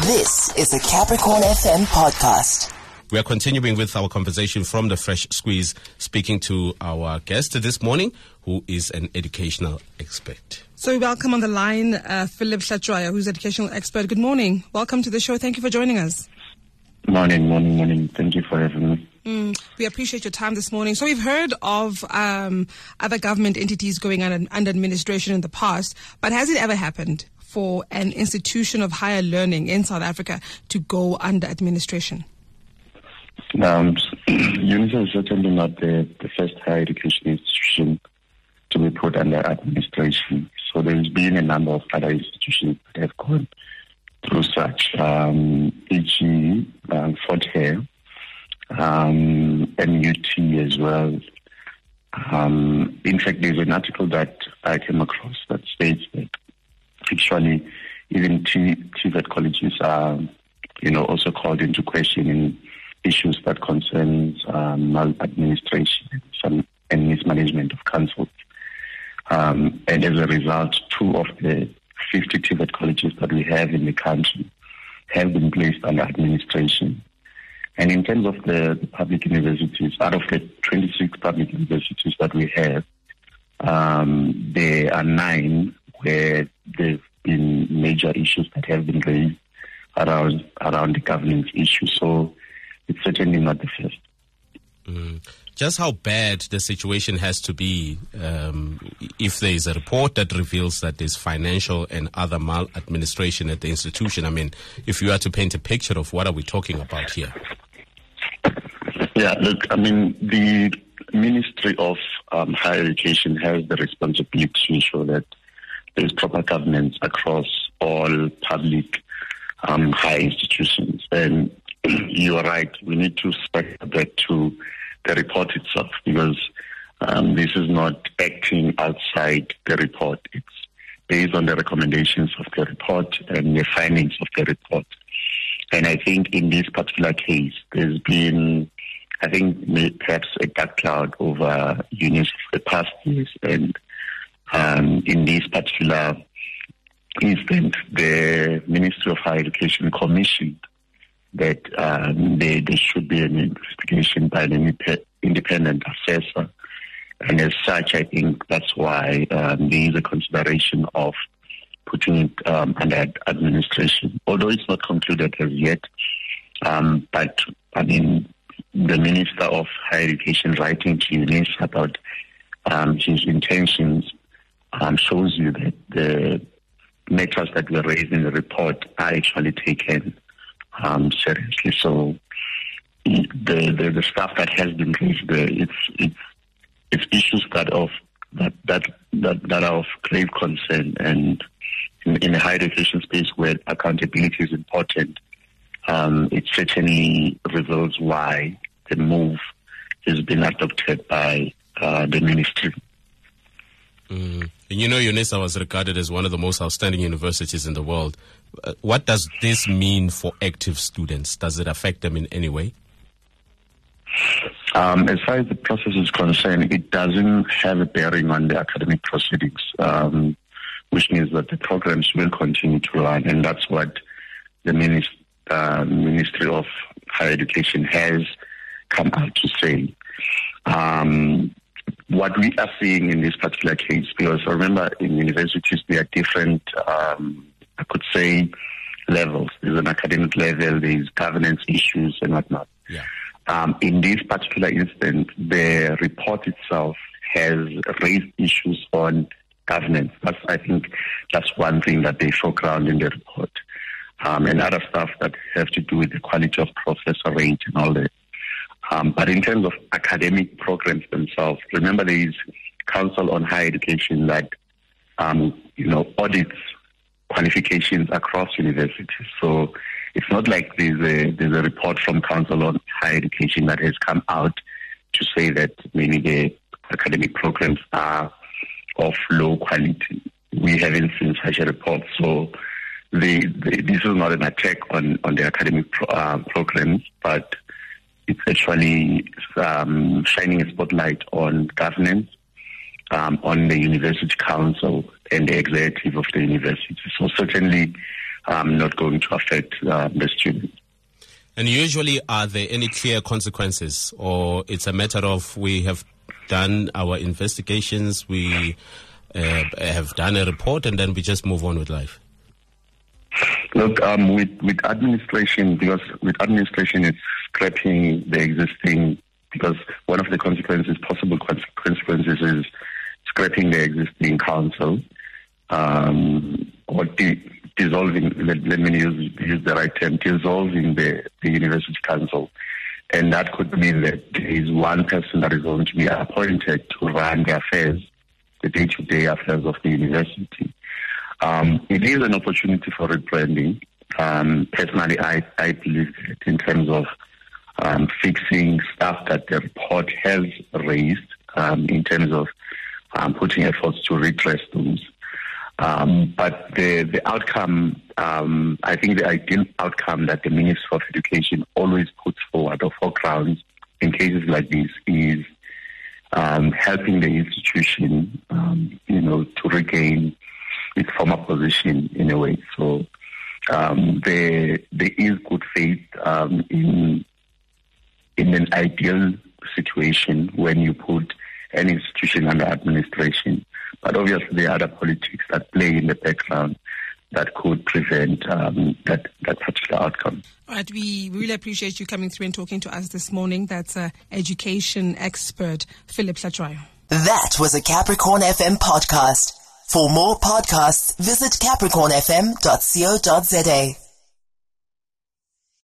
This is the Capricorn FM podcast. We are continuing with our conversation from the Fresh Squeeze, speaking to our guest this morning, who is an educational expert. So we welcome on the line uh, Phillip Hlatshwayo, who's an educational expert. Good morning. Welcome to the show. Thank you for joining us. Morning, morning, morning. Thank you for having me. Mm, we appreciate your time this morning. So we've heard of um, other government entities going under, under administration in the past, but has it ever happened for an institution of higher learning in South Africa to go under administration? Um, is certainly not the, the first higher education institution to be put under administration. So there's been a number of other institutions that have gone through such, um, e.g., um, Fort Hare, um, NUT as well. Um, in fact, there's an article that I came across that states that actually even T- TVET colleges are, you know, also called into question in issues that concerns um, maladministration and, and mismanagement of councils. Um, and as a result, two of the 50 TVET colleges that we have in the country have been placed under administration. And in terms of the, the public universities, out of the 26 public universities that we have, um, there are nine where there have been major issues that have been raised around around the governance issue. So it's certainly not the first. Mm. Just how bad the situation has to be um, if there is a report that reveals that there's financial and other maladministration at the institution. I mean, if you are to paint a picture of what are we talking about here? Yeah, look, I mean, the Ministry of um, Higher Education has the responsibility to ensure that there's proper governance across all public um, higher institutions. And you are right, we need to spec that to the report itself because um, this is not acting outside the report. It's based on the recommendations of the report and the findings of the report. And I think in this particular case, there's been, I think, perhaps a dark cloud over Unisa for the past years. And um, in this particular instance, the Ministry of Higher Education commissioned that um, there, there, should be an investigation by an independent assessor. And as such, I think that's why um, there is a consideration of putting it um, under administration, although it's not concluded as yet. Um, but I mean, the Minister of Higher Education writing to UNISA about um, his intentions um, shows you that the matters that were raised in the report are actually taken um, seriously. So the, the, the stuff that has been raised there, it's it's it's issues that of that that that, that are of grave concern and in, in a higher education space where accountability is important, um, it certainly reveals why the move has been adopted by uh, the ministry. Mm. And you know, UNISA was regarded as one of the most outstanding universities in the world. Uh, what does this mean for active students? Does it affect them in any way? Um, as far as the process is concerned, it doesn't have a bearing on the academic proceedings, um, which means that the programs will continue to run, and that's what the minist- uh, Ministry of Higher Education has come out to say. Um, what we are seeing in this particular case, because remember, in universities there are different, um, I could say, levels. There's an academic level, there's governance issues and whatnot. Yeah. Um, in this particular instance, the report itself has raised issues on governance. That's, I think, that's one thing that they foreground in the report. Um, and other stuff that have to do with the quality of professor range and all that. Um, but in terms of academic programs themselves, remember there is Council on Higher Education that, um, you know, audits qualifications across universities. So it's not like there's a there's a report from Council on Higher Education that has come out to say that maybe the academic programs are of low quality. We haven't seen such a report, so the, the, this is not an attack on on the academic pro, uh, programs, but it's actually um, shining a spotlight on governance, um, on the university council and the executive of the university. So certainly um, not going to affect uh, the students. And usually, are there any clear consequences, or it's a matter of we have done our investigations, we uh, have done a report, and then we just move on with life? Look, um, with with administration, because with administration, it's scrapping the existing. Because one of the consequences, possible consequences, is scrapping the existing council, um, or di- dissolving. Let, let, me use use the right term, dissolving the the university council, and that could mean that there is one person that is going to be appointed to run the affairs, the day-to-day affairs of the university. Um, it is an opportunity for rebranding. Um, personally, I, I believe in terms of um, fixing stuff that the report has raised um, in terms of um, putting efforts to redress those. Um, but the, the outcome, I think the ideal outcome that the Minister of Education always puts forward or foregrounds in cases like this is helping the institution, you know, to regain its former position in a way. So um, there there is good faith um, in in an ideal situation when you put an institution under administration. But obviously, there are other politics that play in the background that could prevent um, that that particular outcome. All right, we really appreciate you coming through and talking to us this morning. That's uh, education expert Phillip Hlatshwayo. That was a Capricorn FM podcast. For more podcasts, visit capricornfm.co.za.